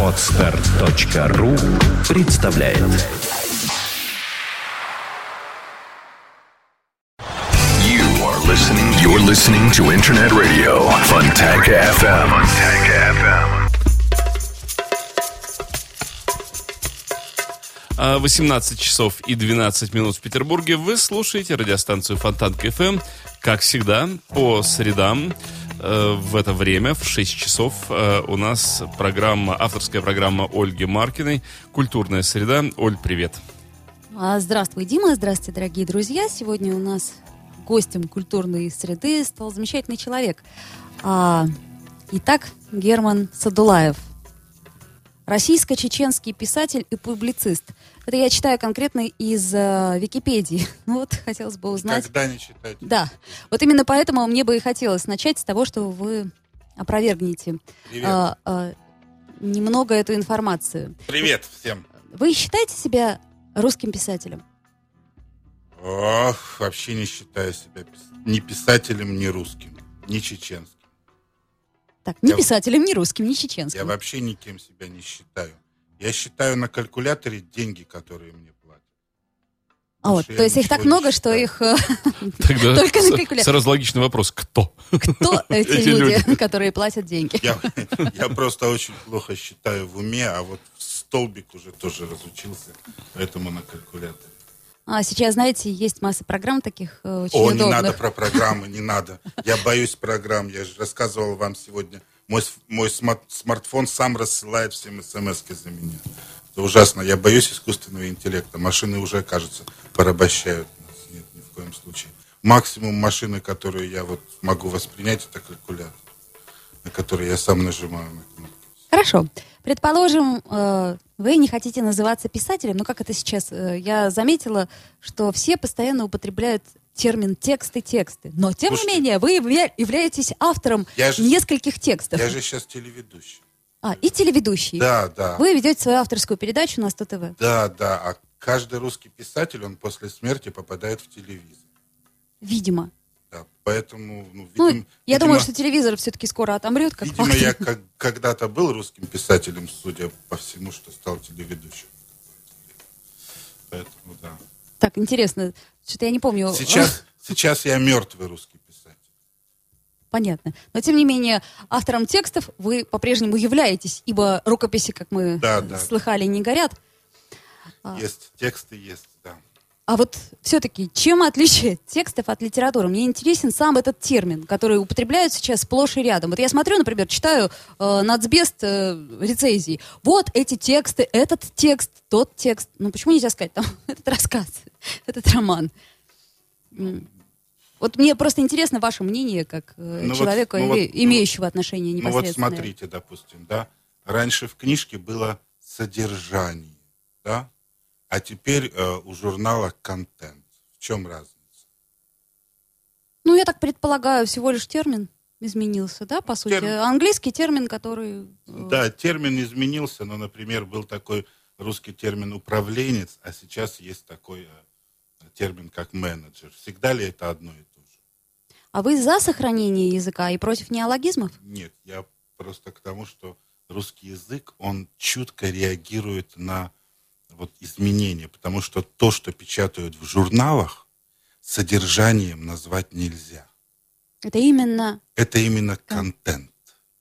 Отстар.ру представляет You are listening. You're listening to Internet Radio Funtank FM. Funtank FM. А, 18 часов и 12 минут в Петербурге. Вы слушаете радиостанцию Фонтанка FM. Как всегда, по средам в это время, в 6 часов, э, у нас программа, авторская программа Ольги Маркиной «Культурная среда». Оль, привет. А, Здравствуй, Дима. Здравствуйте, дорогие друзья. Сегодня у нас гостем культурной среды стал замечательный человек. А, Итак, Герман Садулаев. Российско-чеченский писатель и публицист. Это я читаю конкретно из э, Википедии. Ну вот, хотелось бы узнать... Когда не читать. Да, вот именно поэтому мне бы и хотелось начать с того, что вы опровергнете Привет. а, а, немного эту информацию. Привет всем. Вы считаете себя русским писателем? Ох, вообще не считаю себя пис- ни писателем, ни русским, ни чеченским. Так, ни Я- писателем, ни русским, ни чеченским. Я вообще никем себя не считаю. Я считаю на калькуляторе деньги, которые мне платят. А вот, то есть их так не много, что их э, Тогда Только на калькуляторе. сразу логичный вопрос. Кто? кто эти Эти люди, люди. которые платят деньги? Я, я просто очень плохо считаю в уме, а вот в столбик уже тоже разучился, поэтому на калькуляторе. А сейчас, знаете, есть масса программ таких э, очень О, не удобных. надо про программы, не надо. Я боюсь программ. Я же рассказывал вам сегодня. Мой, мой сма- смартфон сам рассылает всем смс за меня. Это ужасно. Я боюсь искусственного интеллекта. Машины уже, кажется, порабощают нас. Нет, ни в коем случае. Максимум машины, которую я вот могу воспринять, это калькулятор, на который я сам нажимаю на кнопку. Хорошо. Предположим, э, вы не хотите называться писателем, но как это сейчас? Э, Я заметила, что все постоянно употребляют термин тексты, тексты. Но, тем Слушайте. не менее, вы явля- являетесь автором же- нескольких текстов. Я же сейчас телеведущий. А, и телеведущий. Да, да. Вы ведете свою авторскую передачу на 100 ТВ. Да, да. А каждый русский писатель, он после смерти попадает в телевизор. Видимо. Да, поэтому, ну, Ну, видим- я видимо- думаю, что телевизор все-таки скоро отомрет, как Видимо, факт. я как- когда-то был русским писателем, судя по всему, что стал телеведущим. Поэтому, да. Так, интересно. Что-то я не помню. Сейчас, сейчас я мертвый русский писатель. Понятно. Но, тем не менее, автором текстов вы по-прежнему являетесь, ибо рукописи, как мы Да, да. слыхали, не горят. А. Есть тексты, есть. А вот все-таки, чем отличие текстов от литературы? Мне интересен сам этот термин, который употребляют сейчас сплошь и рядом. Вот я смотрю, например, читаю э, нацбест э, рецензий. Вот эти тексты, этот текст, тот текст. Ну почему нельзя сказать там этот рассказ, этот роман? Вот мне просто интересно ваше мнение, как э, Ну вот- человека, ну вот- име- имеющего отношение Ну вот непосредственно. смотрите, допустим, да. Раньше в книжке было содержание, да, а теперь э, у журнала контент. В чем разница? Ну, я так предполагаю, всего лишь термин изменился, да, по сути? Термин. Английский термин, который... э, Да, термин изменился, но, например, был такой русский термин управленец, а сейчас есть такой э, термин как менеджер. Всегда ли это одно и то же? А вы за сохранение языка и против неологизмов? Нет, я просто к тому, что русский язык, он чутко реагирует на вот изменения, потому что то, что печатают в журналах, содержанием назвать нельзя. Это именно... Это именно контент.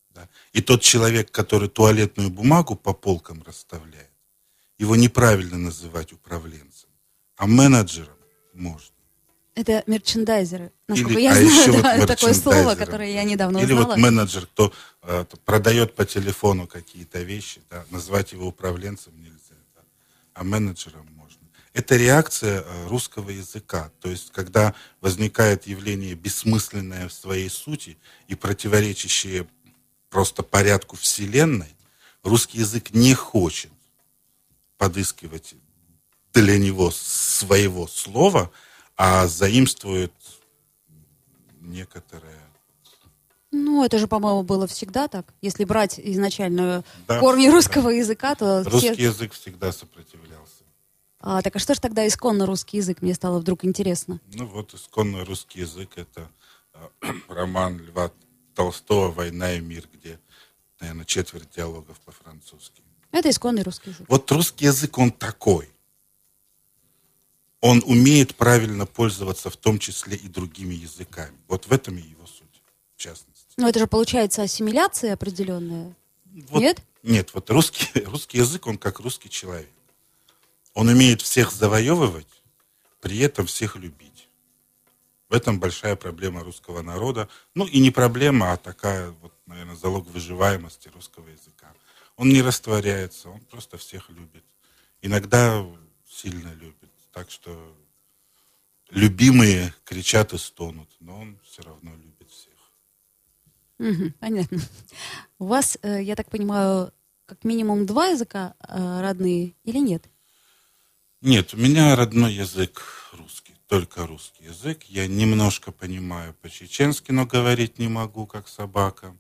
да. И тот человек, который туалетную бумагу по полкам расставляет, его неправильно называть управленцем, а менеджером можно. Это мерчендайзеры. Насколько Или- я а знаю, да, вот такое слово, которое да. я недавно Или узнала. вот менеджер, кто э, продает по телефону какие-то вещи, да, назвать его управленцем нельзя, да, а менеджером можно. Это реакция э, русского языка. То есть, когда возникает явление бессмысленное в своей сути и противоречащее просто порядку Вселенной, русский язык не хочет подыскивать для него своего слова, а заимствует некоторое Ну, это же, по-моему, было всегда так. Если брать изначально Да, корни всегда. русского языка, то Русский все... язык всегда сопротивлялся. А, так а что же тогда исконно русский язык? Мне стало вдруг интересно. Ну вот исконно русский язык это э, роман Льва Толстого «Война и мир», где наверное, четверть диалогов по-французски. Это исконный русский язык. Вот русский язык, он такой. Он умеет правильно пользоваться в том числе и другими языками. Вот в этом и его суть, в частности. Но это же получается ассимиляция определенная. Вот- Нет? Нет, вот русский, русский язык, он как русский человек. Он умеет всех завоевывать, при этом всех любить. В этом большая проблема русского народа. Ну и не проблема, а такая, вот, наверное, залог выживаемости русского языка. Он не растворяется, он просто всех любит. Иногда сильно любит. Так что любимые кричат и стонут, но он все равно любит всех. Мгм, понятно. У вас, э, я так понимаю, как минимум два языка э, родные или нет? Нет, у меня родной язык русский, только русский язык. Я немножко понимаю по-чеченски, но говорить не могу, как собака.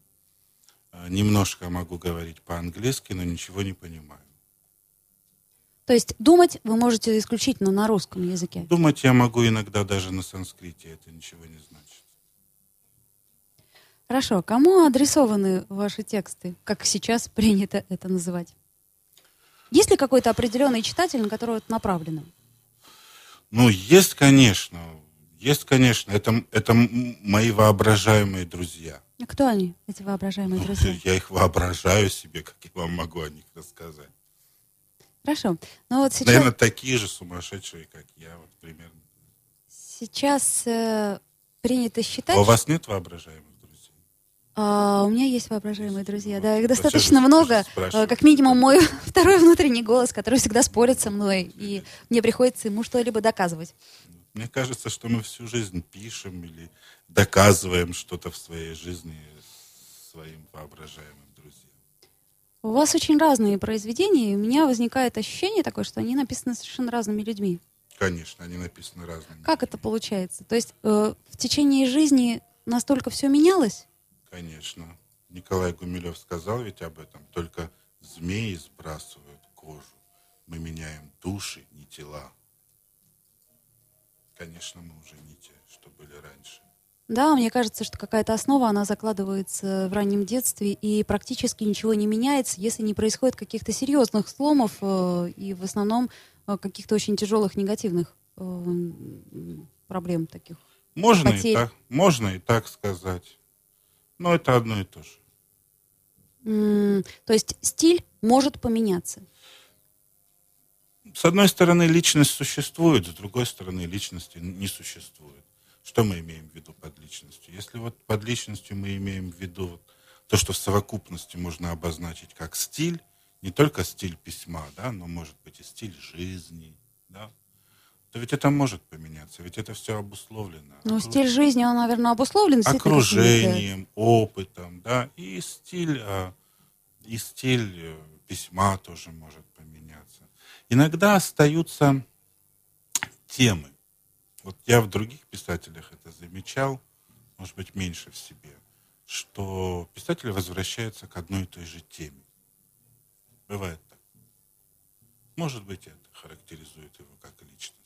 Э, Немножко могу говорить по-английски, но ничего не понимаю. То есть думать вы можете исключительно на русском языке. Думать я могу иногда даже на санскрите, это ничего не значит. Хорошо. Кому адресованы ваши тексты, как сейчас принято это называть? Есть ли какой-то определенный читатель, на которого это направлено? Ну, есть, конечно, есть, конечно, это, это мои воображаемые друзья. А Кто они, эти воображаемые Ну, друзья? Я их воображаю себе, как я вам могу о них рассказать. Хорошо. Ну вот сейчас, Наверное, такие же сумасшедшие, как я, вот примерно. сейчас э, принято считать... А у вас нет воображаемых? А, у меня есть воображаемые друзья, да, их достаточно сейчас много. спрашиваю. Э, Как минимум мой второй внутренний голос, который всегда спорит со мной, и мне приходится ему что-либо доказывать. Мне кажется, что мы всю жизнь пишем или доказываем что-то в своей жизни своим воображаемым друзьям. У вас очень разные произведения, и у меня возникает ощущение такое, что они написаны совершенно разными людьми. Конечно, они написаны разными. Как это получается? То есть э, в течение жизни настолько все менялось? Конечно. Николай Гумилев сказал ведь об этом. Только змеи сбрасывают кожу. Мы меняем души, не тела. Конечно, мы уже не те, что были раньше. Да, мне кажется, что какая-то основа, она закладывается в раннем детстве, и практически ничего не меняется, если не происходит каких-то серьезных сломов э, и в основном э, каких-то очень тяжелых негативных э, проблем таких. Можно и, так, можно и так сказать. Но это одно и то же. То есть стиль может поменяться. С одной стороны, личность существует, с другой стороны, личности не существует. Что мы имеем в виду под личностью? Если вот под личностью мы имеем в виду вот то, что в совокупности можно обозначить как стиль, не только стиль письма, да, но может быть и стиль жизни, да, то ведь это может поменяться, ведь это все обусловлено. Ну, Окруж- стиль жизни, он, наверное, обусловлен окружением, опытом, да, и стиль, а, и стиль э, письма тоже может поменяться. Иногда остаются темы. Вот я в других писателях это замечал, может быть, меньше в себе, что писатель возвращается к одной и той же теме. Бывает так. Может быть, это характеризует его как личность.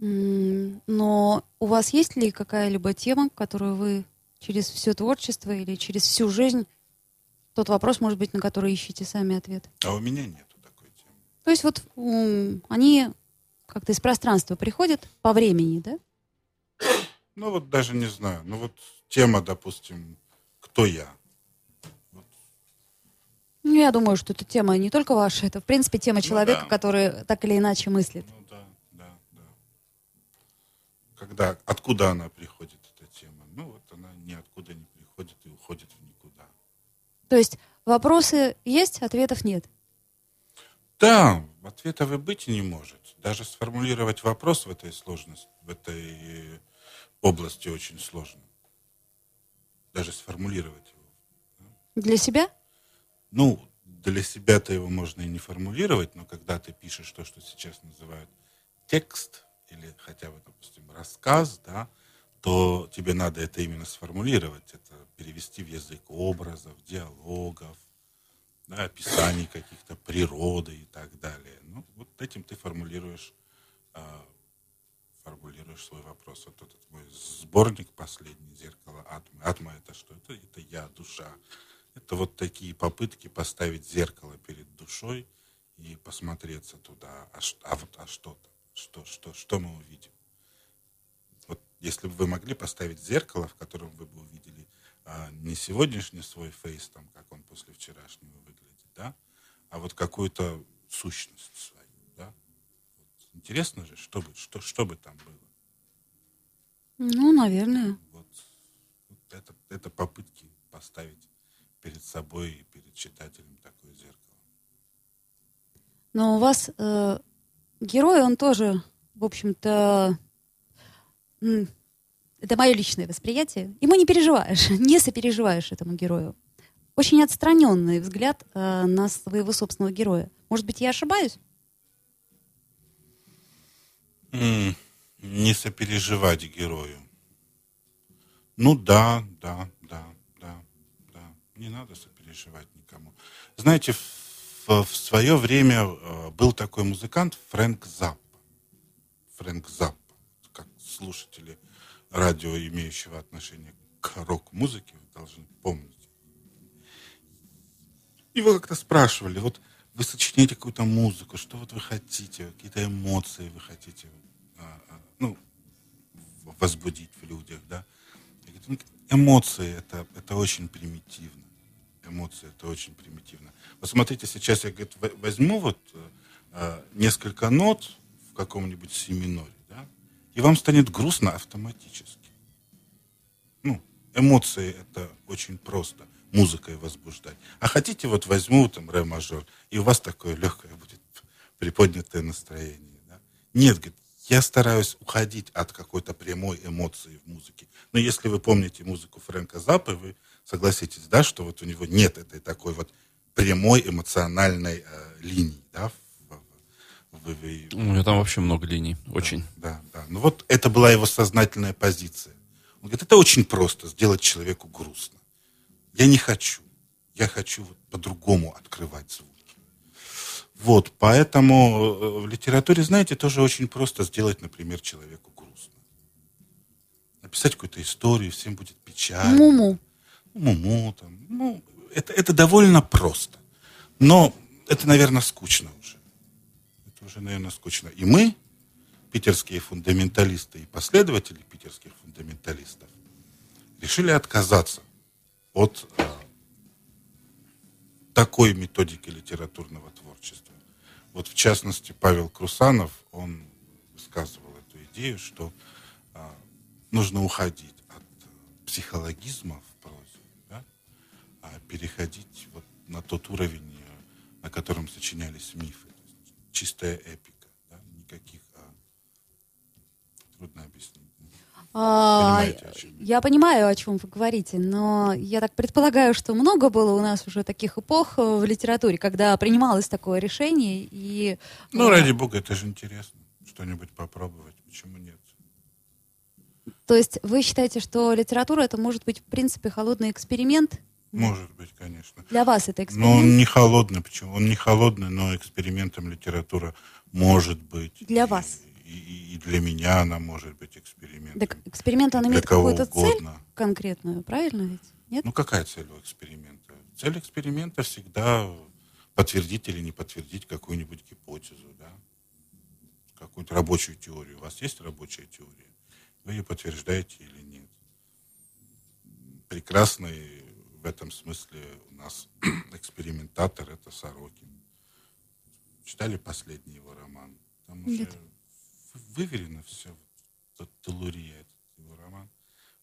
Но у вас есть ли какая-либо тема, которую вы через все творчество или через всю жизнь, тот вопрос, может быть, на который ищете сами ответ? А у меня нету такой темы. То есть вот они как-то из пространства приходят по времени, да? Ну вот даже не знаю. Ну вот тема, допустим, кто я? Ну, я думаю, что эта тема не только ваша, это, в принципе, тема человека, да. который так или иначе мыслит. Ну. Когда, откуда она приходит, эта тема? Ну вот она ниоткуда не приходит и уходит в никуда. То есть вопросы есть, ответов нет. Да, ответов и быть не может. Даже сформулировать вопрос в этой сложности, в этой области очень сложно. Даже сформулировать его. Для себя? Ну, для себя-то его можно и не формулировать, но когда ты пишешь то, что сейчас называют текст, или хотя бы, допустим, рассказ, да, то тебе надо это именно сформулировать, это перевести в язык образов, диалогов, да, описаний каких-то природы и так далее. Ну, вот этим ты формулируешь, а, формулируешь свой вопрос. Вот этот мой сборник последний, «Зеркало Атмы». Атма это что? Это, это я, душа. Это вот такие попытки поставить зеркало перед душой и посмотреться туда. А, а а что там? Что, что, что мы увидим? Вот если бы вы могли поставить зеркало, в котором вы бы увидели а, не сегодняшний свой фейс, там, как он после вчерашнего выглядит, да, а вот какую-то сущность свою, да. Вот интересно же, что бы, что, что бы там было. Ну, наверное. Вот, вот это, это попытки поставить перед собой и перед читателем такое зеркало. Но у вас э, герой, он тоже, в общем-то, это мое личное восприятие. Ему не переживаешь, не сопереживаешь этому герою. Очень отстраненный взгляд э, на своего собственного героя. Может быть, я ошибаюсь? М, Не сопереживать герою. Ну да, да, да, да, да. Не надо сопереживать никому. Знаете, в, в свое время э, был такой музыкант Фрэнк Заппа. Фрэнк Заппа. Как слушатели радио, имеющего отношение к рок-музыке, вы должны помнить. Его как-то спрашивали, вот вы сочиняете какую-то музыку, что вот вы хотите, какие-то эмоции вы хотите, а, а, ну, в- возбудить в людях, да. «Ну, эмоции это, это очень примитивно. Эмоции это очень примитивно. Вот смотрите, сейчас я говорит, во- возьму вот э, несколько нот в каком-нибудь си миноре, да, и вам станет грустно автоматически. Ну, эмоции это очень просто музыкой возбуждать. А хотите, вот возьму там ре мажор, и у вас такое легкое будет приподнятое настроение. Да? Нет, говорит, я стараюсь уходить от какой-то прямой эмоции в музыке. Но если вы помните музыку Фрэнка Заппы, вы согласитесь, да, что вот у него нет этой такой вот прямой эмоциональной э, линии, да, У него там вообще много линий. Очень. да, да. Ну вот это была его сознательная позиция. Он говорит, это очень просто, сделать человеку грустно. Я не хочу. Я хочу вот по-другому открывать звуки. Вот, поэтому э, в литературе, знаете, тоже очень просто сделать, например, человеку грустно. Написать какую-то историю, всем будет печально. Муму. Муму там. Ну, это, это довольно просто. Но это, наверное, скучно уже. Это уже, наверное, скучно. И мы, питерские фундаменталисты и последователи питерских фундаменталистов, решили отказаться от э, такой методики литературного творчества. Вот в частности Павел Крусанов, он высказывал эту идею, что а, нужно уходить от э, а переходить вот на тот уровень, на котором сочинялись мифы. Чистая эпика, да, никаких а, трудно объяснить. А, я? понимаю, о чем вы говорите, но я так предполагаю, что много было у нас уже таких эпох э, в литературе, когда принималось такое решение, и... Ну, э, ради бога, это же интересно. Что-нибудь попробовать. Почему нет? То есть вы считаете, что литература это может быть, в принципе, холодный эксперимент? Может быть, конечно. Для вас это Но эксперимент? он не холодный. Почему? Он не холодный, но экспериментом литература может быть. Для И- вас. И, и- для меня она может быть экспериментом. Так эксперимент, он имеет какую-то цель конкретную, правильно ведь? Нет? Ну, какая цель у эксперимента? Цель эксперимента всегда подтвердить или не подтвердить какую-нибудь гипотезу, да? Какую-то рабочую теорию. У вас есть рабочая теория? Вы ее подтверждаете или нет? Прекрасный в этом смысле у нас экспериментатор – это Сорокин. Читали последний его роман? Там уже Нет. выверено все. Телурия, этот его роман.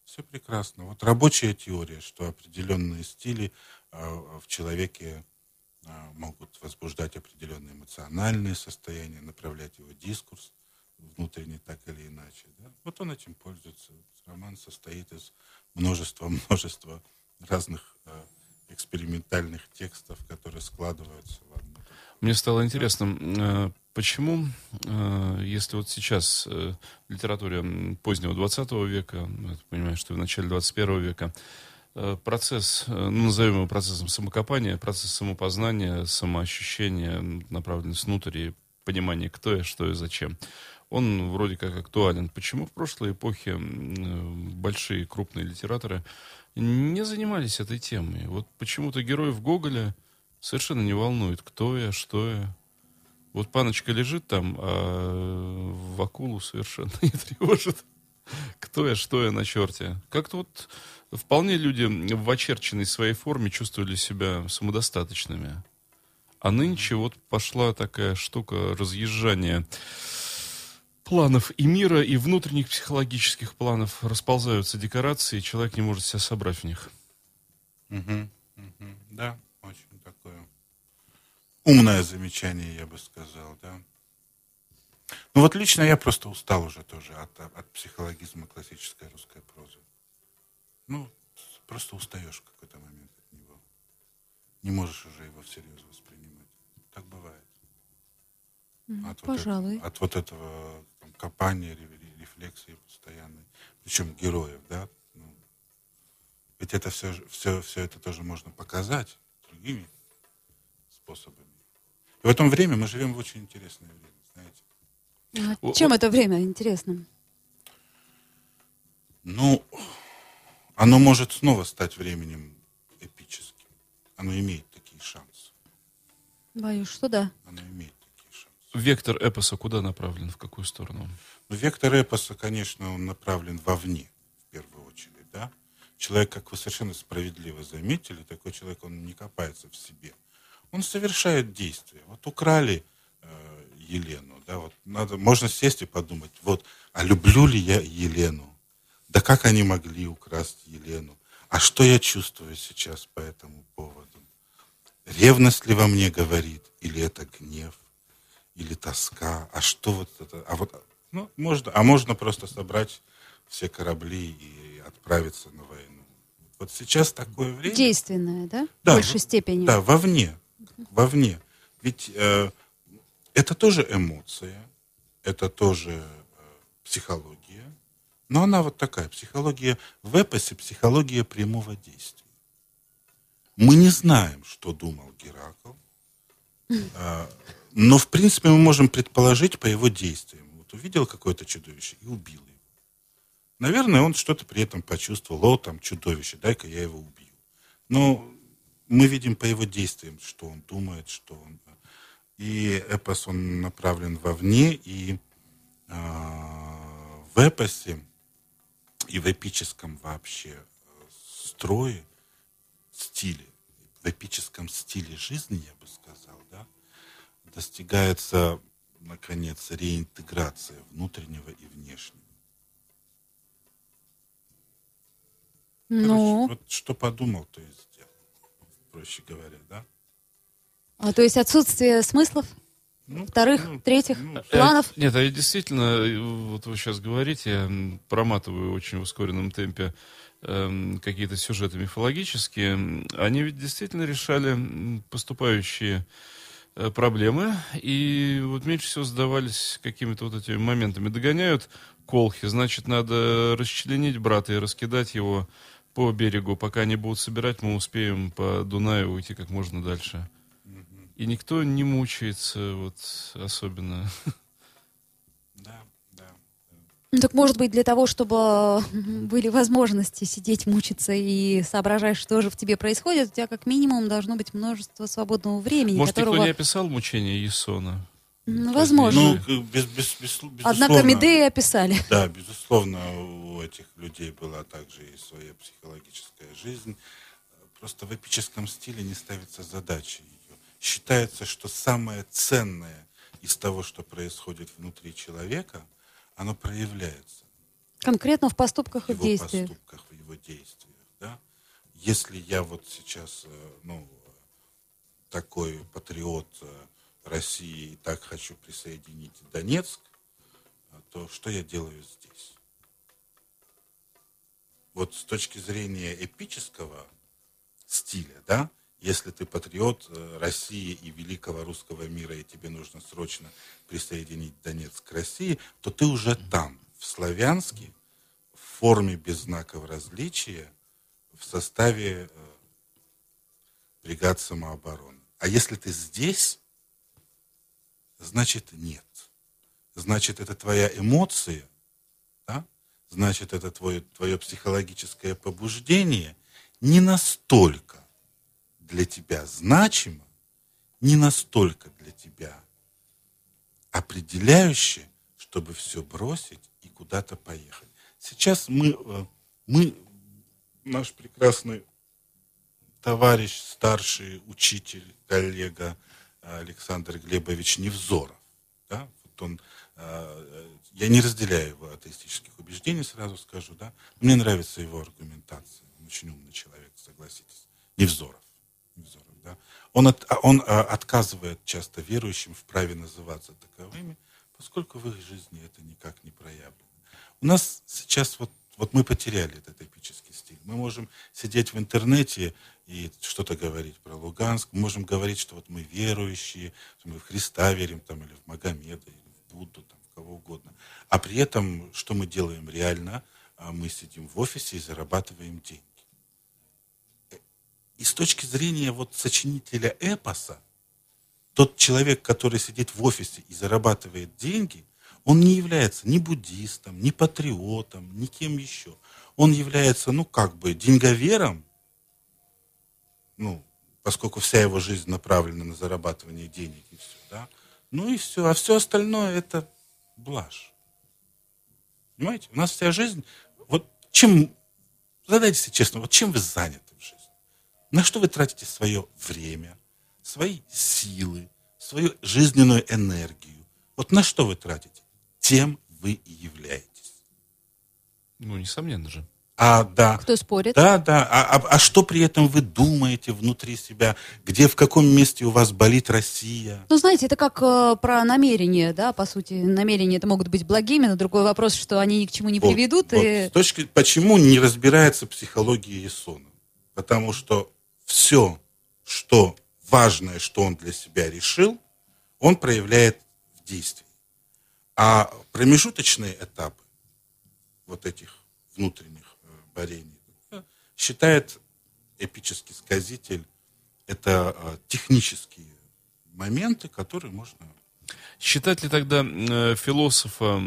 Все прекрасно. Вот рабочая теория, что определенные стили а, в человеке а, могут возбуждать определенные эмоциональные состояния, направлять его дискурс внутренний так или иначе. да. Вот он этим пользуется. Роман состоит из множества-множества разных а, экспериментальных текстов, которые складываются в одну. Мне стало интересно, э, почему, э, если вот сейчас э, в литературе позднего 20 века, ну, понимаю, что в начале 21 века, э, процесс, э, ну, назовем его процессом самокопания, процесс самопознания, самоощущения, направленность внутрь и понимание, кто я, что и зачем, он вроде как актуален. Почему в прошлой эпохе э, большие крупные литераторы не занимались этой темой. Вот почему-то героев Гоголя совершенно не волнует, кто я, что я. Вот паночка лежит там, а в акулу совершенно не тревожит. Кто я, что я на черте. Как-то вот вполне люди в очерченной своей форме чувствовали себя самодостаточными. А нынче вот пошла такая штука разъезжания планов и мира, и внутренних психологических планов. Расползаются декорации, и человек не может себя собрать в них. Мгм, мгм. Да, очень такое умное замечание, я бы сказал, да. Ну вот лично я просто устал уже тоже от, от психологизма классической русской прозы. Ну, просто устаешь в какой-то момент от него. Не можешь уже его всерьез воспринимать. Так бывает. От вот Пожалуй. этого- от вот этого копания, ре- рефлексии постоянной. Причем героев, да. Ну, ведь это все, все, все это тоже можно показать другими способами. И в этом время мы живем в очень интересное время, знаете. А Чем это время интересно? Ну, оно может снова стать временем эпическим. Оно имеет такие шансы. Боюсь, что да. Оно имеет. Вектор эпоса куда направлен, в какую сторону? Но вектор эпоса, конечно, он направлен вовне, в первую очередь, да. Человек, как вы совершенно справедливо заметили, такой человек, он не копается в себе. Он совершает действия. Вот украли э, Елену, да, вот надо, можно сесть и подумать, вот, а люблю ли я Елену? Да как они могли украсть Елену? А что я чувствую сейчас по этому поводу? Ревность ли во мне говорит? Или это гнев? Или тоска? А что вот это? А вот, ну, можно, а можно просто собрать все корабли и отправиться на войну. Вот сейчас такое время. Действенное, да? Да, В большей степени. Да, вовне. Вовне. Ведь э, это тоже эмоция, это тоже э, психология. Но она вот такая, психология в эпосе, психология прямого действия. Мы не знаем, что думал Геракл, а, но, в принципе, мы можем предположить по его действиям. Вот увидел какое-то чудовище и убил его. Наверное, он что-то при этом почувствовал. О, там чудовище, дай-ка я его убью. Но мы видим по его действиям, что он думает, что он... И эпос, он направлен вовне, и а, в эпосе и в эпическом вообще э, строе, стиле, в эпическом стиле жизни, я бы сказал, достигается, наконец, реинтеграция внутреннего и внешнего. Ну, Короче, вот что подумал, то и сделал. Проще говоря, да? а то есть отсутствие смыслов, Ну, вторых, ну, третьих, ну, планов. Э, Нет, а ведь действительно, э, вот вы сейчас говорите, я проматываю очень в ускоренном темпе эм, какие-то сюжеты мифологические. Они ведь действительно решали поступающие э, проблемы, и вот меньше всего задавались какими-то вот этими моментами. Догоняют колхи, значит, надо расчленить брата и раскидать его по берегу. Пока они будут собирать, мы успеем по Дунаю уйти как можно дальше. И никто не мучается вот особенно. Ну, так может быть для того, чтобы были возможности сидеть, мучиться и соображать, что же в тебе происходит, у тебя как минимум должно быть множество свободного времени, Может, которого... никто не описал мучения Есона? Ну, возможно. Ну, без, без, без-. Однако Медеи описали. Да, безусловно, у этих людей была также и своя психологическая жизнь. Просто в эпическом стиле не ставится задача ее. Считается, что самое ценное из того, что происходит внутри человека, оно проявляется Конкретно в поступках в и в его действиях. поступках, в его действиях. Да? Если я вот сейчас, э, ну, такой патриот э, России и так хочу присоединить Донецк, э, то что я делаю здесь? Вот с точки зрения эпического стиля, да, если ты патриот э, России и великого русского мира, и тебе нужно срочно присоединить Донецк к России, то ты уже там, в Славянске, в форме без знаков различия, в составе э, бригад самообороны. А если ты здесь, значит нет. Значит, это твоя эмоция, да? значит, это твое, твое психологическое побуждение, не настолько для тебя значимо, не настолько для тебя определяющее, чтобы все бросить и куда-то поехать. Сейчас мы, э, мы, наш прекрасный товарищ, старший учитель, коллега Александр Глебович Невзоров, да, вот он, э, я не разделяю его атеистических убеждений, сразу скажу, да, мне нравится его аргументация, он очень умный человек, согласитесь, Невзоров, Невзоров да, он, от, он а, отказывает часто верующим в праве называться таковыми, поскольку в их жизни это никак не проявлено. У нас сейчас вот, вот мы потеряли этот эпический стиль. Мы можем сидеть в интернете и что-то говорить про Луганск, мы можем говорить, что вот мы верующие, что мы в Христа верим, там, или в Магомеда, или в Будду, там, в кого угодно. А при этом, что мы делаем реально? А мы сидим в офисе и зарабатываем деньги. И с точки зрения вот сочинителя эпоса, тот человек, который сидит в офисе и зарабатывает деньги, он не является ни буддистом, ни патриотом, ни кем еще. Он является, ну, как бы, деньговером, ну, поскольку вся его жизнь направлена на зарабатывание денег и все, да. Ну и все. А все остальное это блажь. Понимаете? У нас вся жизнь... Вот чем... Задайте себе честно, вот чем вы заняты? На что вы тратите свое время, свои силы, свою жизненную энергию? Вот на что вы тратите? Тем вы и являетесь. Ну, несомненно же. А, да. Кто спорит? Да, да. А, а, а что при этом вы думаете внутри себя? Где, в каком месте у вас болит Россия? Ну, знаете, это как э, про намерения, да, по сути. Намерения это могут быть благими, но другой вопрос, что они ни к чему не Вот, приведут. вот. И... С точки, почему не разбирается психология Есона? Потому что все, что важное, что он для себя решил, он проявляет в действии. А промежуточные этапы вот этих внутренних э, борений считает эпический сказитель это э, технические моменты, которые можно Считать ли тогда э, философа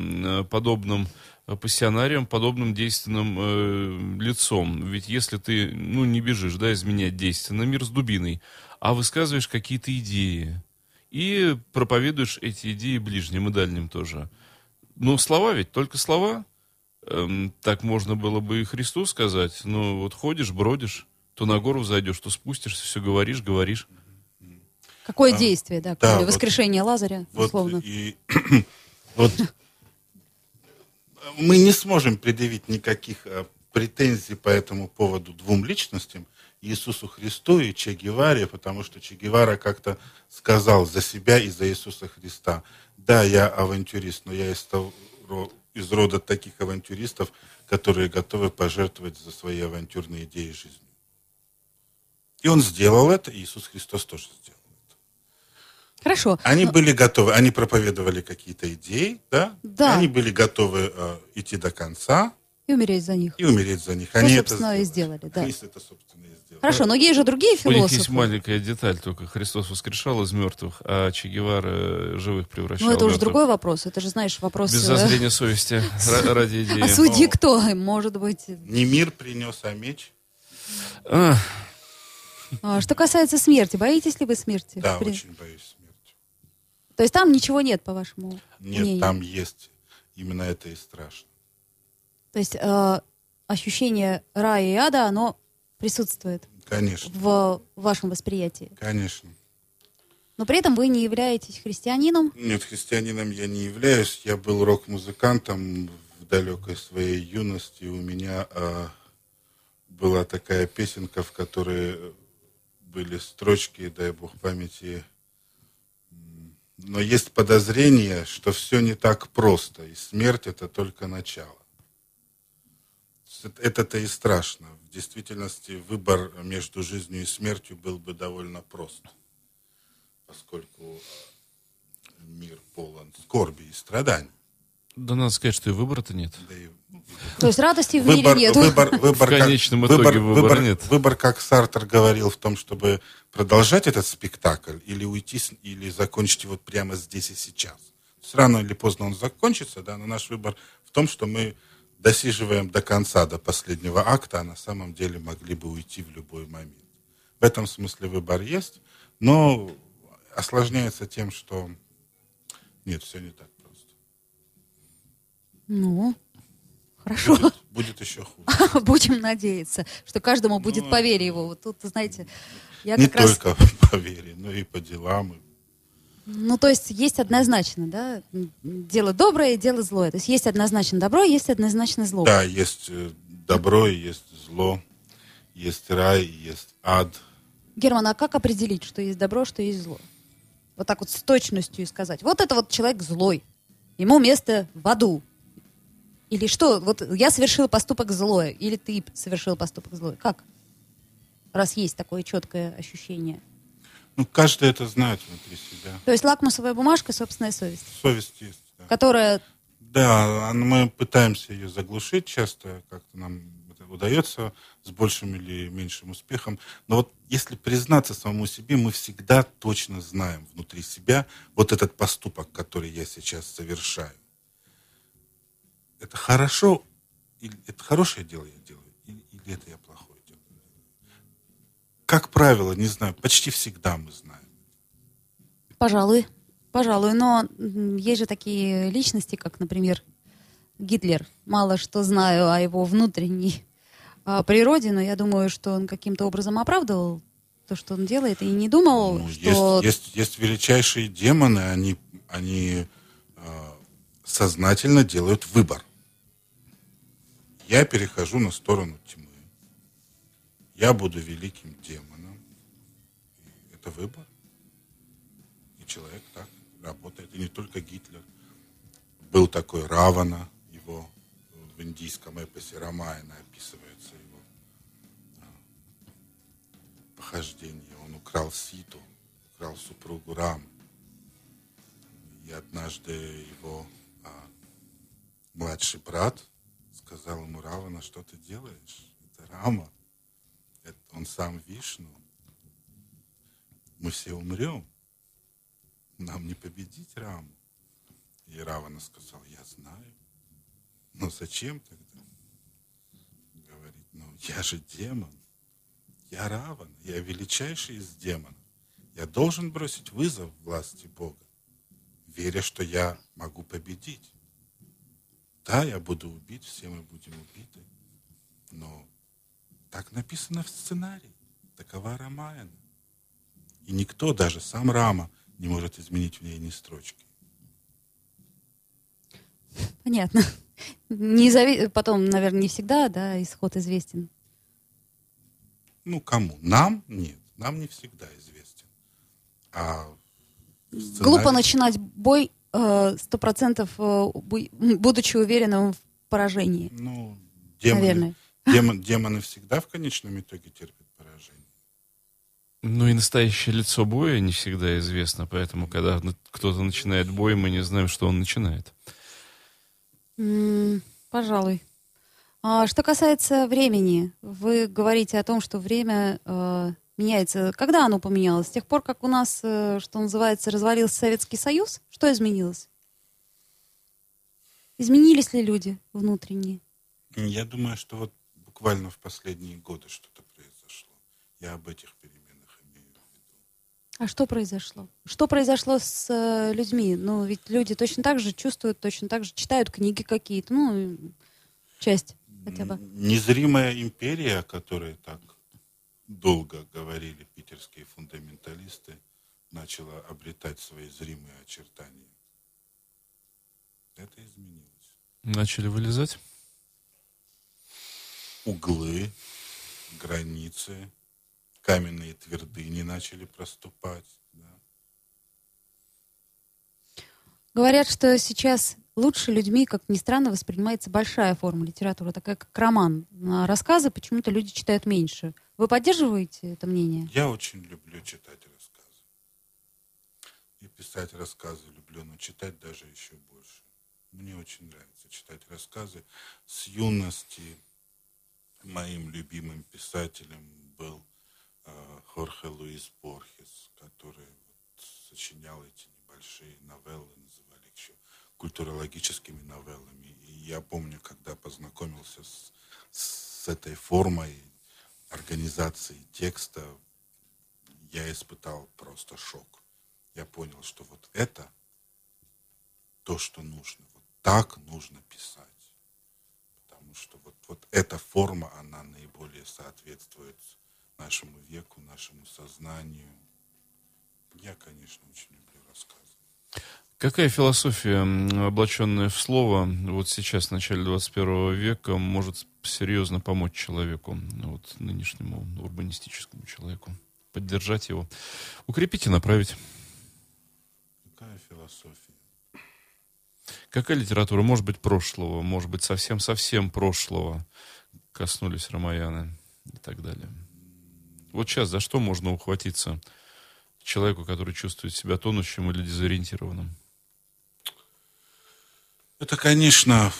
подобным пассионарием, подобным действенным э, лицом? Ведь если ты, ну, не бежишь, да, изменять действие на мир с дубиной, а высказываешь какие-то идеи и проповедуешь эти идеи ближним и дальним тоже. Ну, слова ведь, только слова. Эм, так можно было бы и Христу сказать. Ну, вот ходишь, бродишь, то на гору зайдешь, то спустишься, все говоришь, говоришь. Какое действие, да, да, кроме вот- Лазаря, Вот условно. и вот мы не сможем предъявить никаких э, претензий по этому поводу двум личностям, Иисусу Христу и Че Геваре, потому что Че Гевара как-то сказал за себя и за Иисуса Христа, да, я авантюрист, но я из, того- из рода таких авантюристов, которые готовы пожертвовать за свои авантюрные идеи жизнью. И он сделал это, и Иисус Христос тоже сделал. Хорошо. Они были готовы, они проповедовали какие-то идеи, да? Да. Они были готовы э, идти до конца И умереть за них. и умереть за них. Что, они собственно, это и сделали. сделали, да. Они это, собственно, и сделали. Хорошо, но есть же другие У них есть философы. маленькая деталь только. Христос воскрешал из мертвых, а Че Гевара э, живых превращал Ну, это уже другой вопрос. Это же, знаешь, вопрос... Без э, зазрения совести, ра- ради идеи. А судьи кто? Может быть... Не мир принес, а меч. А, Что касается смерти, боитесь ли вы смерти? Да, очень боюсь. То есть там ничего нет, по вашему Нет, мнению? там есть. Именно это и страшно. То есть э, ощущение рая и ада, оно присутствует Конечно, в вашем восприятии. конечно. Но при этом вы не являетесь христианином. Нет, христианином я не являюсь. Я был рок-музыкантом в далекой своей юности. У меня а, была такая песенка, в которой были строчки, дай бог памяти. Но есть подозрение, что все не так просто, и смерть это только начало. Это- Это-то и страшно. В действительности выбор между жизнью и смертью был бы довольно прост, поскольку мир полон скорби и страданий. Да надо сказать, что и выбора-то нет. Да и То есть радости в мире выбор, нету. выбор, выбор, В конечном итоге выбора нет. Выбор, как Сартер говорил, в том, чтобы продолжать этот спектакль или уйти, или закончить его прямо здесь и сейчас. Рано или поздно он закончится, да, но наш выбор в том, что мы досиживаем до конца, до последнего акта, а на самом деле могли бы уйти в любой момент. В этом смысле выбор есть, но осложняется тем, что нет, все не так. Ну, хорошо. Будет, будет еще хуже. Будем надеяться, что каждому будет по вере его. Вот тут, знаете, я Не как раз... только по вере, но и по делам. Ну, то есть есть однозначно, да, дело доброе и дело злое. То есть есть однозначно добро, есть однозначно зло. Да, есть э, добро, и есть зло, есть рай, есть ад. Герман, а как определить, что есть добро, что есть зло? Вот так вот с точностью и сказать. Вот это вот человек злой. Ему место в аду. Или что? Вот я совершил поступок злой, или ты совершил поступок злой. Как? Раз есть такое четкое ощущение. Ну, каждый это знает внутри себя. То есть лакмусовая бумажка, собственная совесть, Совесть есть. Да, которая да а мы пытаемся ее заглушить часто, как-то нам это удается с большим или меньшим успехом. Но вот если признаться самому себе, мы всегда точно знаем внутри себя вот этот поступок, который я сейчас совершаю. Это хорошо, или это хорошее дело я делаю, или, или это я плохое дело? Как правило, не знаю, почти всегда мы знаем. Пожалуй, пожалуй. Но есть же такие личности, как, например, Гитлер. Мало что знаю о его внутренней а, природе, но я думаю, что он каким-то образом оправдывал то, что он делает, и не думал, Ну, что... есть, есть, есть величайшие демоны, они, они э, сознательно делают выбор. Я перехожу на сторону тьмы. Я буду великим демоном. И это выбор. И человек так работает. И не только Гитлер. Был такой Равана, его в индийском эпосе Рамаяна описывается его а, похождение. Он украл Ситу, украл супругу Рам. И однажды его а, младший брат сказал ему, Равана, что ты делаешь? Это Рама. Это он сам Вишну. Мы все умрем. Нам не победить Раму. И Равана сказал, я знаю. Но зачем тогда? Говорит, ну я же демон. Я Раван, я величайший из демонов. Я должен бросить вызов власти Бога, веря, что я могу победить. Да, я буду убит, все мы будем убиты, но так написано в сценарии. Такова Рамаяна. И никто, даже сам Рама, не может изменить в ней ни строчки. Понятно. Не зави- Потом, наверное, не всегда, да, исход известен. Ну, кому? Нам? Нет. Нам не всегда известен. А в Глупо начинать бой сто процентов, будучи уверенным в поражении. Ну, демоны, Наверное. демон- демоны всегда в конечном итоге терпят поражение. Ну и настоящее лицо боя не всегда известно, поэтому, когда кто-то начинает бой, мы не знаем, что он начинает. Пожалуй. А, Что касается времени, вы говорите о том, что время э, меняется. Когда оно поменялось? С тех пор, как у нас, э, что называется, развалился Советский Союз? Что изменилось? Изменились ли люди внутренние? Я думаю, что вот буквально в последние годы что-то произошло. Я об этих переменах имею в виду. А что произошло? Что произошло с э, людьми? Ну, ведь люди точно так же чувствуют, точно так же читают книги какие-то, ну, часть хотя бы. Незримая империя, о которой так долго говорили питерские фундаменталисты, начала обретать свои зримые очертания. Это изменилось. Начали вылезать? Углы, границы, каменные твердыни начали проступать. да. Говорят, что сейчас лучше людьми, как ни странно, воспринимается большая форма литературы, такая как роман. А рассказы почему-то люди читают меньше. Вы поддерживаете это мнение? Я очень люблю читать рассказы. И писать рассказы люблю, но читать даже еще больше. Мне очень нравится читать рассказы. С юности моим любимым писателем был э, Хорхе Луис Борхес, который вот сочинял эти небольшие новеллы, называли их еще культурологическими новеллами. И я помню, когда познакомился с, с этой формой организации текста, я испытал просто шок. Я понял, что вот это то, что нужно. Вот так нужно писать. Потому что вот, вот эта форма, она наиболее соответствует нашему веку, нашему сознанию. Я, конечно, очень люблю рассказы. Какая философия, облаченная в слово, вот сейчас, в начале 21 века, может серьезно помочь человеку, вот нынешнему урбанистическому человеку? Поддержать его, укрепить и направить. Какая философия? Какая литература? Может быть, прошлого, может быть, совсем-совсем прошлого коснулись Рамаяны и так далее. Вот сейчас за что можно ухватиться человеку, который чувствует себя тонущим или дезориентированным? Это, конечно,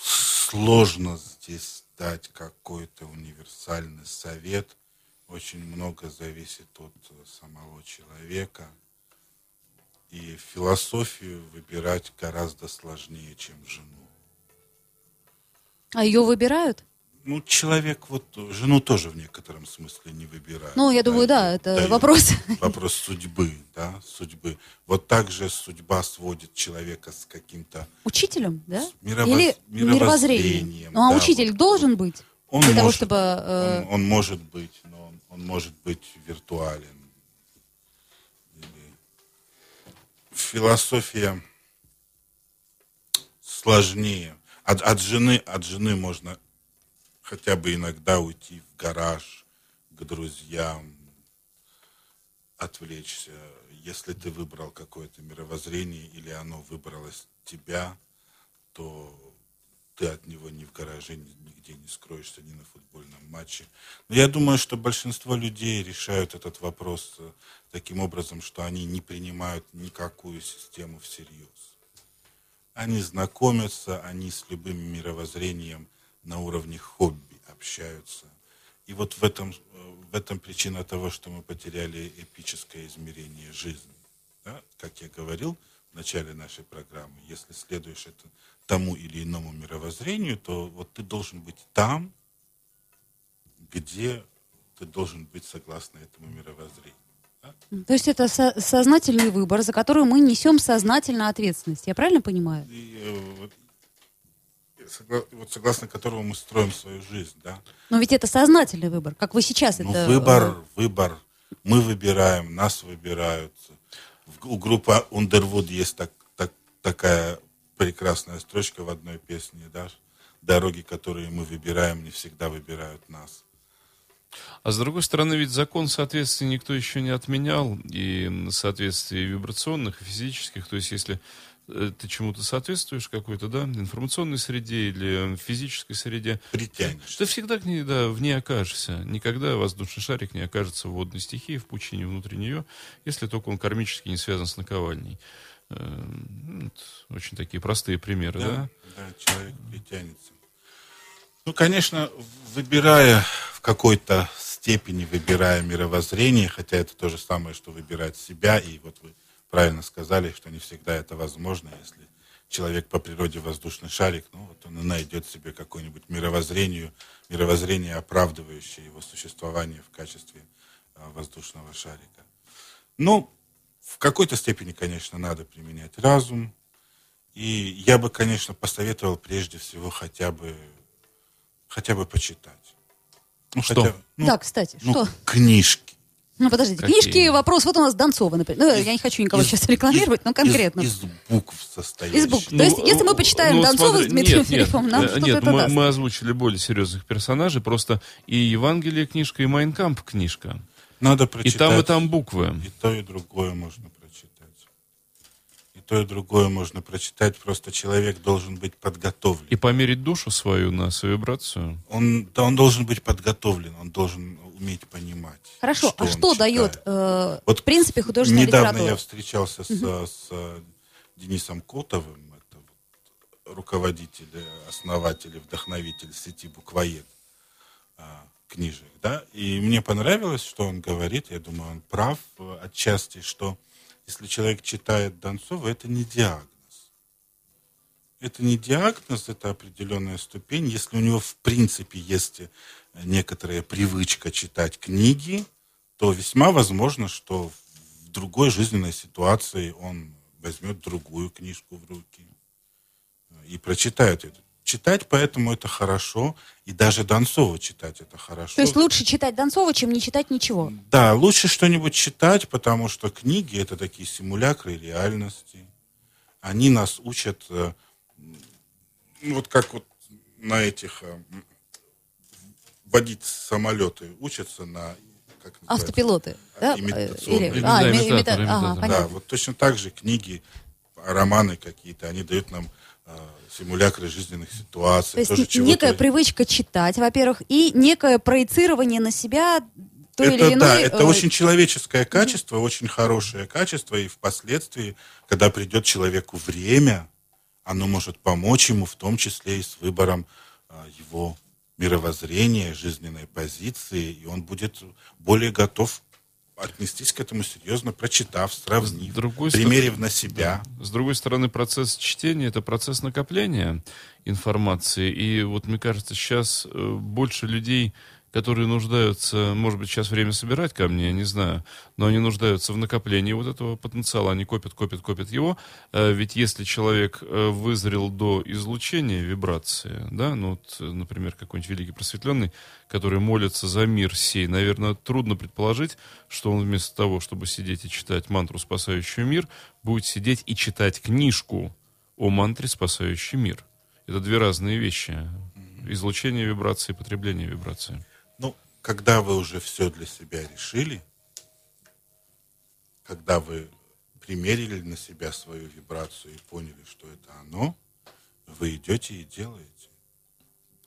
сложно здесь дать какой-то универсальный совет. Очень много зависит от самого человека. И философию выбирать гораздо сложнее, чем жену. А ее выбирают? Ну, человек вот жену тоже в некотором смысле не выбирает. Ну, я думаю, да, это дает вопрос. Вопрос судьбы, да, судьбы. Вот так же судьба сводит человека с каким-то Учителем, да? С мировоз- Или мировоззрением? Ну, а да, учитель вот. должен быть? Он для того, может, чтобы... э, он, он может быть, но он, он может быть виртуален. Или Философия сложнее. От, от жены, от жены можно хотя бы иногда уйти в гараж к друзьям, отвлечься. Если ты выбрал какое-то мировоззрение или оно выбралось тебя, то ты от него ни в гараже, ни- нигде не скроешься, ни на футбольном матче. Но я думаю, что большинство людей решают этот вопрос э, таким образом, что они не принимают никакую систему всерьез. Они знакомятся, они с любым мировоззрением на уровне хобби общаются. И вот в этом, в этом причина того, что мы потеряли эпическое измерение жизни. Да? Как я говорил в начале нашей программы, если следуешь это, тому или иному мировоззрению, то вот ты должен быть там, где ты должен быть согласно этому мировоззрению. да? То есть это со- сознательный выбор, за который мы несем сознательно ответственность. Я правильно понимаю? И, э, согла- вот согласно которому мы строим свою жизнь, да. Но ведь это сознательный выбор, как вы сейчас Ну, это... э, выбор, выбор. Мы выбираем, нас выбирают. У группы Underwood есть так, так- такая прекрасная строчка в одной песне, да. Дороги, которые мы выбираем, не всегда выбирают нас. А с другой стороны, ведь закон соответствия никто еще не отменял, и соответствие вибрационных, и физических, то есть если ты чему-то соответствуешь какой-то, да, информационной среде или физической среде, Притянешь. ты всегда к ней, да, в ней окажешься. Никогда воздушный шарик не окажется в водной стихии, в пучине внутри нее, если только он кармически не связан с наковальней. Э, ну, Очень такие простые примеры, да? Да, да, человек притянется. Ну, конечно, выбирая в какой-то степени, выбирая мировоззрение, хотя это то же самое, что выбирать себя, и вот вы правильно сказали, что не всегда это возможно, если человек по природе воздушный шарик, ну, вот он и найдет себе какое-нибудь мировоззрение, мировоззрение, оправдывающее его существование в качестве а, воздушного шарика. Ну, в какой-то степени, конечно, надо применять разум, и я бы, конечно, посоветовал прежде всего хотя бы, хотя бы почитать. Ну, Что? хотя- ну, Да, кстати, ну, что? книжки. Ну, подождите, Какие? книжки, вопрос, вот у нас Донцова, например. Ну, я не хочу никого Из- сейчас рекламировать, но конкретно. Из, из букв состоящих. Из букв. То есть, если мы почитаем Донцова с Дмитрием Филипповым, нам э, что-то Нет, это мы, даст. мы озвучили более серьезных персонажей, просто и Евангелие книжка, и Майнкамп книжка. Надо И прочитать. там, и там буквы. И то, и другое можно. И то, и другое можно прочитать. Просто человек должен быть подготовлен. И померить душу свою на свою вибрацию. Он, да, он должен быть подготовлен, он должен уметь понимать. Хорошо, а он что читает. дает, э, Вот в принципе, художественная Недавно литература? я встречался с, с, э, Денисом Котовым, это вот руководитель, э, основатель и вдохновитель сети «Буквоед» а, книжек, да, и мне понравилось, что он говорит, я думаю, он прав э, отчасти, что если человек читает Донцова, это не диагноз. это не диагноз, это определенная ступень. Если у него в принципе есть э, некоторая привычка читать книги, то весьма возможно, что в другой жизненной ситуации он возьмет другую книжку в руки и прочитает это. Читать поэтому это хорошо, и даже Донцова читать это хорошо. То есть лучше читать Донцова, чем не читать ничего. Да, лучше что-нибудь читать, потому что книги это такие симулякры реальности. Они нас учат, э, ну, вот как вот на этих э, водить самолеты учатся на как называется? Автопилоты, да? Имитационные. Или- Да, а, имитатор, имита- имитатор. Ага, Да, понятно. Вот точно так же книги, романы какие-то, они дают нам симулякры жизненных ситуаций. То есть тоже н- чего-то- некая привычка читать, во-первых, и некое проецирование на себя той это, или иной... да, это э, очень человеческое качество, очень хорошее качество, и впоследствии, когда придет человеку время, оно может помочь ему, в том числе и с выбором а, его мировоззрения, жизненной позиции, и он будет более готов отнестись к этому серьезно, прочитав, сравнив, другой примерив на себя. С другой стороны, процесс чтения это процесс накопления информации. И вот мне кажется, сейчас э, больше людей, которые нуждаются, может быть, сейчас время собирать камни, я не знаю, но они нуждаются в накоплении вот этого потенциала. Они копят, копят, копят его. Э, Ведь если человек э, вызрел до излучения вибрации, да, ну вот, э, например, какой-нибудь великий просветленный, который молится за мир сей, наверное, трудно предположить, что он вместо того, чтобы сидеть и читать мантру, спасающую мир, будет сидеть и читать книжку о мантре, спасающей мир. Это две разные вещи. Излучение вибрации и потребление вибрации. Когда вы уже все для себя решили, когда вы примерили на себя свою вибрацию и поняли, что это оно, вы идете и делаете.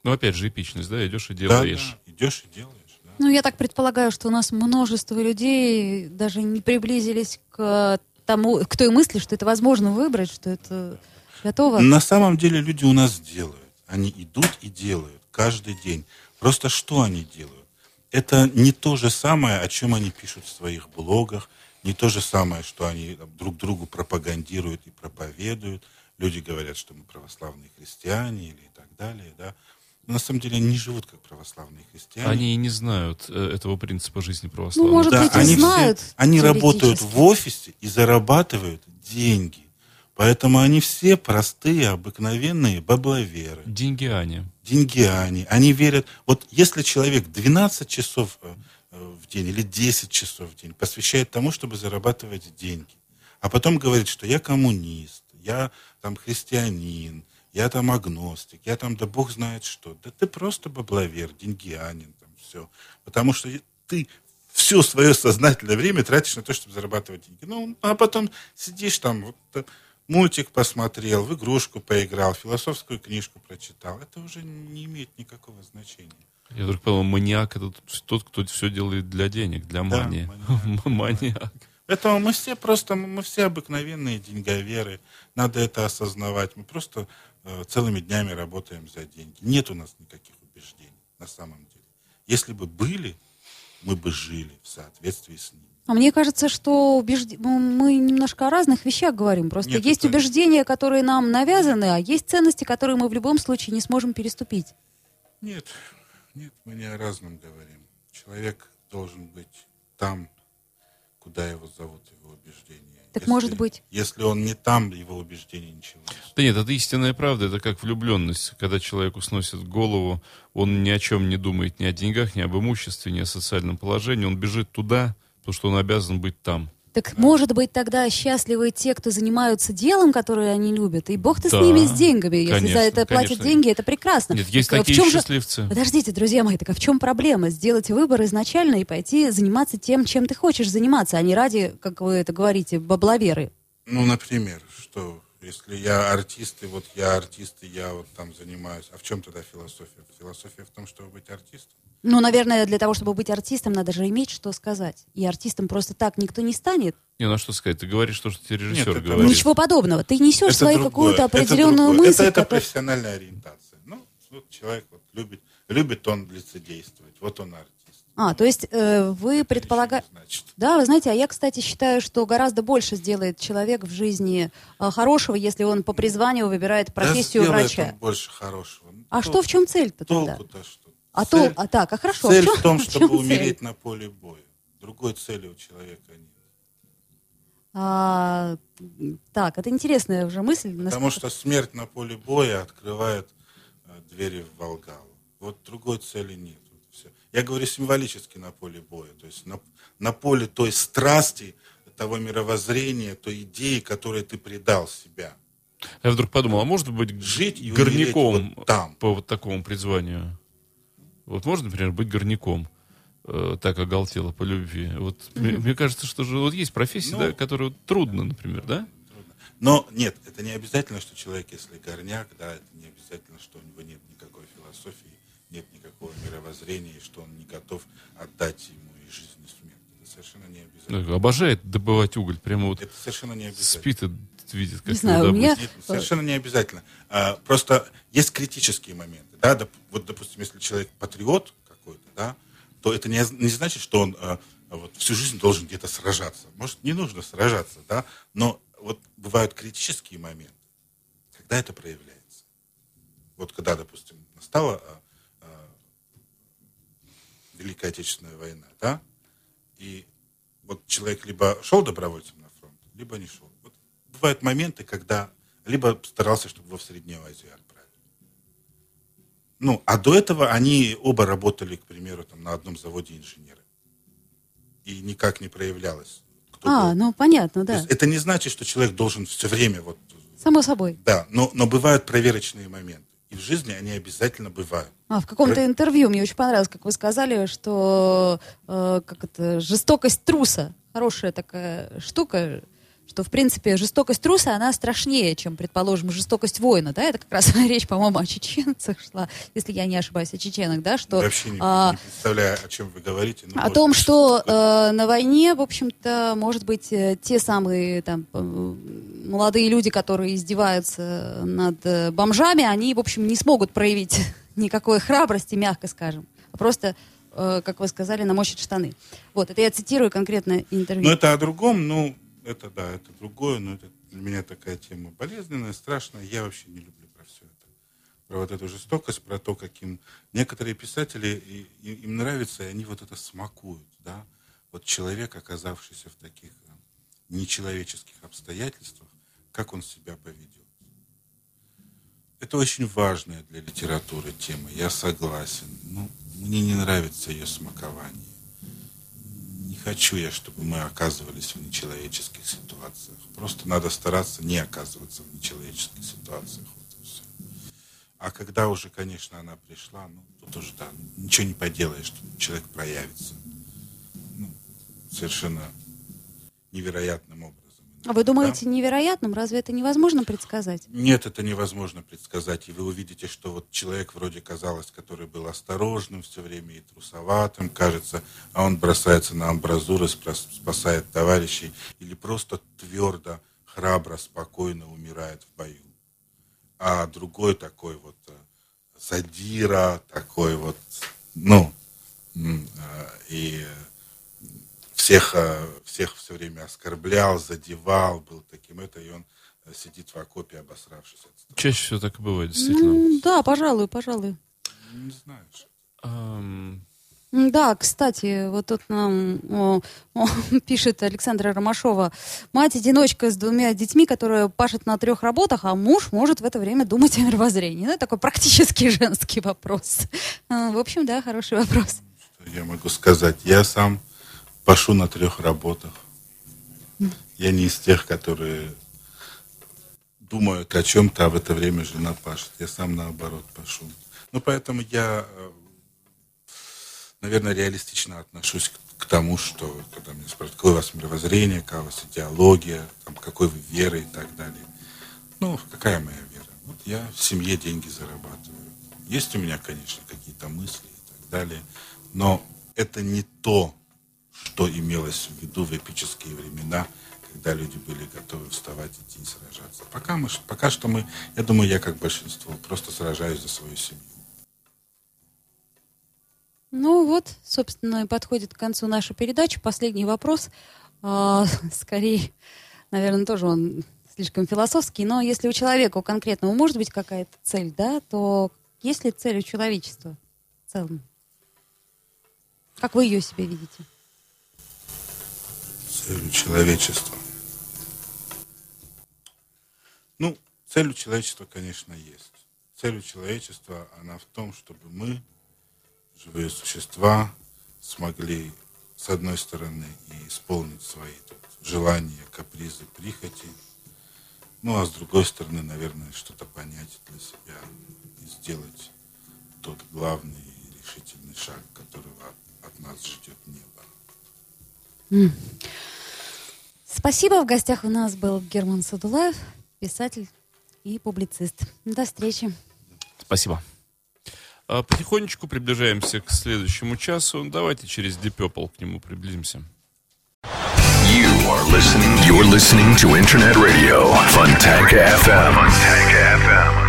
Ну, опять же, эпичность, да, идешь и Да, делаешь. да, идешь и делаешь. Да. Ну, я так предполагаю, что у нас множество людей даже не приблизились к тому, к той мысли, что это возможно выбрать, что это готово. На самом деле люди у нас делают. Они идут и делают каждый день. Просто что они делают? Это не то же самое, о чем они пишут в своих блогах, не то же самое, что они друг другу пропагандируют и проповедуют. Люди говорят, что мы православные христиане или и так далее, да. Но на самом деле они не живут как православные христиане. Они и не знают э, этого принципа жизни Ну, православных. может Да, быть, и они, все- знают они работают в офисе и зарабатывают деньги. Поэтому они все простые, обыкновенные бабловеры. Деньги Ани. деньгиане, они верят. Вот если человек 12 часов э, э, в день или 10 часов в день посвящает тому, чтобы зарабатывать деньги, а потом говорит, что я коммунист, я там христианин, я там агностик, я там, да бог знает что. Да ты просто бабловер, деньгианин, там все. Потому что ты все свое сознательное время тратишь на то, чтобы зарабатывать деньги. Ну, а потом сидишь там, вот, э, мультик посмотрел, в игрушку поиграл, философскую книжку прочитал. Это уже не имеет никакого значения. Я вдруг понял, маньяк это тот, кто все делает для денег, для Да, мании. маньяк. Маньяк. Поэтому мы все просто, мы все обыкновенные деньговеры. Надо это осознавать. Мы просто э, целыми днями работаем за деньги. Нет у нас никаких убеждений на самом деле. Если бы были, мы бы жили в соответствии с ними. А мне кажется, что убежд- ну, мы немножко о разных вещах говорим. Просто Нет, есть это- убеждения, которые нам навязаны, а есть ценности, которые мы в любом случае не сможем переступить. Нет, нет, мы не о разном говорим. Человек должен быть там, куда его зовут его убеждения. Так может быть. Если он не там, его убеждения ничего не. Да нет, это истинная правда, это как влюбленность. Когда человеку сносит голову, он ни о чем не думает, ни о деньгах, ни об имуществе, ни о социальном положении. Он бежит туда, потому что он обязан быть там. Так может быть тогда счастливы те, кто занимаются делом, которое они любят, и бог ты Да, с ними, с деньгами. Если конечно, за это платят конечно. деньги, это прекрасно. Нет, есть Так, а в такие чем же- счастливцы. Подождите, друзья мои, так а в чем проблема? Сделать выбор изначально и пойти заниматься тем, чем ты хочешь заниматься, а не ради, как вы это говорите, бабловеры. Ну, например, что если я артист, и вот я артист, и я вот там занимаюсь. А в чем тогда философия? Философия в том, чтобы быть артистом. Ну, наверное, для того, чтобы быть артистом, надо же иметь что сказать. И артистом просто так никто не станет. Не, ну а что сказать, ты говоришь то, что тебе режиссер Нет, это говорит. Ничего подобного. Ты несешь свою другое, какую-то это определенную другое. мысль. Это, это которая- профессиональная ориентация. Ну, вот человек вот любит, любит он лицедействовать. Вот он артист. А, то есть э, вы предполагаете... Да, вы знаете, а я, кстати, считаю, что гораздо больше сделает человек в жизни э, хорошего, если он по призванию выбирает профессию да врача. больше хорошего. Ну, А тол- что в чем цель-то тогда? Толку-то что? А, Цель- то, а так, а хорошо. Цель в, чем, в том, в чтобы чем умереть цель? на поле боя. Другой цели у человека нет. А, так, это интересная уже мысль. Потому что смерть на поле боя открывает э, двери в Волгалу. Вот другой цели нет. Вот всё. Я говорю символически на поле боя. То есть на, на поле той страсти, того мировоззрения, той идеи, которой ты предал себя. Я вдруг подумал, а может быть Жить горняком вот там. по вот такому призванию? Вот можно, например, быть горняком? э, так оголтело по любви. Вот мне, мне кажется, что же вот есть профессии, Ну. да, которые трудно, например, да? Но нет, это не обязательно, что человек, если горняк, да, это не обязательно, что у него нет никакой философии, нет никакого мировоззрения, и что он не готов отдать ему и жизнь, и смерть. Это совершенно не обязательно. Обожает добывать уголь, прямо вот Это совершенно не обязательно. спит и видит, как Не знаю, у меня-. Нет, совершенно не обязательно. А, просто есть критические моменты. Да? Доп- вот, допустим, если человек патриот какой-то, да, то это не, не значит, что он а, вот, всю жизнь должен где-то сражаться. Может, не нужно сражаться, да, но вот бывают критические моменты, когда это проявляется. Вот когда, допустим, настала а, а, Великая Отечественная война, да, и вот человек либо шел добровольцем на фронт, либо не шел. Бывают моменты, когда либо старался, чтобы его в Среднюю Азию отправили. Ну, а до этого они оба работали, к примеру, там, на одном заводе инженеры. И никак не проявлялось. кто А, был. ну понятно, да. это не значит, что человек должен все время вот... Само собой. Да, но, но бывают проверочные моменты. И в жизни они обязательно бывают. А, в каком-то интервью мне очень понравилось, как вы сказали, что э, как это, жестокость труса хорошая такая штука, что, в принципе, жестокость труса, она страшнее, чем, предположим, жестокость воина, да? Это как раз речь, по-моему, о чеченцах шла, если я не ошибаюсь, о чеченах, да? Что, Вообще не, а, не представляю, о чем вы говорите. но о может том, что э, на войне, в общем-то, может быть, э, те самые там э, молодые люди, которые издеваются над э, бомжами, они, в общем, не смогут проявить никакой храбрости, мягко скажем, а просто, э, как вы сказали, намочить штаны. Вот, это я цитирую конкретно интервью. Ну, это о другом, ну, это да, это другое, но это для меня такая тема болезненная, страшная. Я вообще не люблю про все это. Про вот эту жестокость, про то, каким некоторые писатели, им нравится, и они вот это смакуют, да. Вот человек, оказавшийся в таких э, нечеловеческих обстоятельствах, как он себя поведет. Это очень важная для литературы тема, я согласен. Ну, мне не нравится ее смакование. Хочу я, чтобы мы оказывались в нечеловеческих ситуациях. Просто надо стараться не оказываться в нечеловеческих ситуациях. Вот. А когда уже, конечно, она пришла, ну, тут уже, да, ничего не поделаешь, человек проявится. Ну, совершенно невероятным образом. А вы Да? думаете невероятным? Разве это невозможно предсказать? Нет, это невозможно предсказать. И вы увидите, что вот человек вроде казалось, который был осторожным все время и трусоватым, кажется, а он бросается на амбразуры, спас- спасает товарищей, или просто твердо, храбро, спокойно умирает в бою. А другой такой вот э, задира, такой вот, ну, э, и всех, э, всех все время оскорблял, задевал, был таким это, и он э, сидит в окопе, обосравшись. Чаще всего так и бывает, действительно. Ну, да, пожалуй, пожалуй. Не знаешь. М, Да, кстати, вот тут нам о, о, пишет Александра Ромашова. Мать-одиночка с двумя детьми, которая пашет на трех работах, а муж может в это время думать о мировоззрении. Ну, это такой практически женский вопрос. А, В общем, да, хороший вопрос. Что я могу сказать? Я сам пашу на трех работах. Я не из тех, которые думают о чем-то, а в это время жена пашет. Я сам наоборот пашу. Ну, поэтому я, э, наверное, реалистично отношусь к, к тому, что когда меня спрашивают, какое у вас мировоззрение, какая у вас идеология, там, какой вы веры и так далее. Ну, какая моя вера? Вот я в семье деньги зарабатываю. Есть у меня, конечно, какие-то мысли и так далее, но это не то, что имелось в виду в эпические времена, когда люди были готовы вставать, идти и сражаться. Пока, мы, пока что мы, я думаю, я как большинство, просто сражаюсь за свою семью. Ну вот, собственно, и подходит к концу наша передача. Последний вопрос. А, скорее, наверное, тоже он слишком философский, но если у человека у конкретного может быть какая-то цель, да, то есть ли цель у человечества в целом? Как вы ее себе видите? Цель у человечества. Ну, цель у человечества, конечно, есть. Цель у человечества, она в том, чтобы мы, живые существа, смогли, с одной стороны, и исполнить свои тут, желания, капризы, прихоти, ну, а с другой стороны, наверное, что-то понять для себя и сделать тот главный решительный шаг, которого от нас ждет небо. Спасибо. В гостях у нас был Герман Садулаев, писатель и публицист. До встречи. Спасибо. А, Потихонечку приближаемся к следующему часу. Давайте через Deep Purple к нему приблизимся. You are listening. You're listening to Internet Radio Funtank FM. Funtank FM.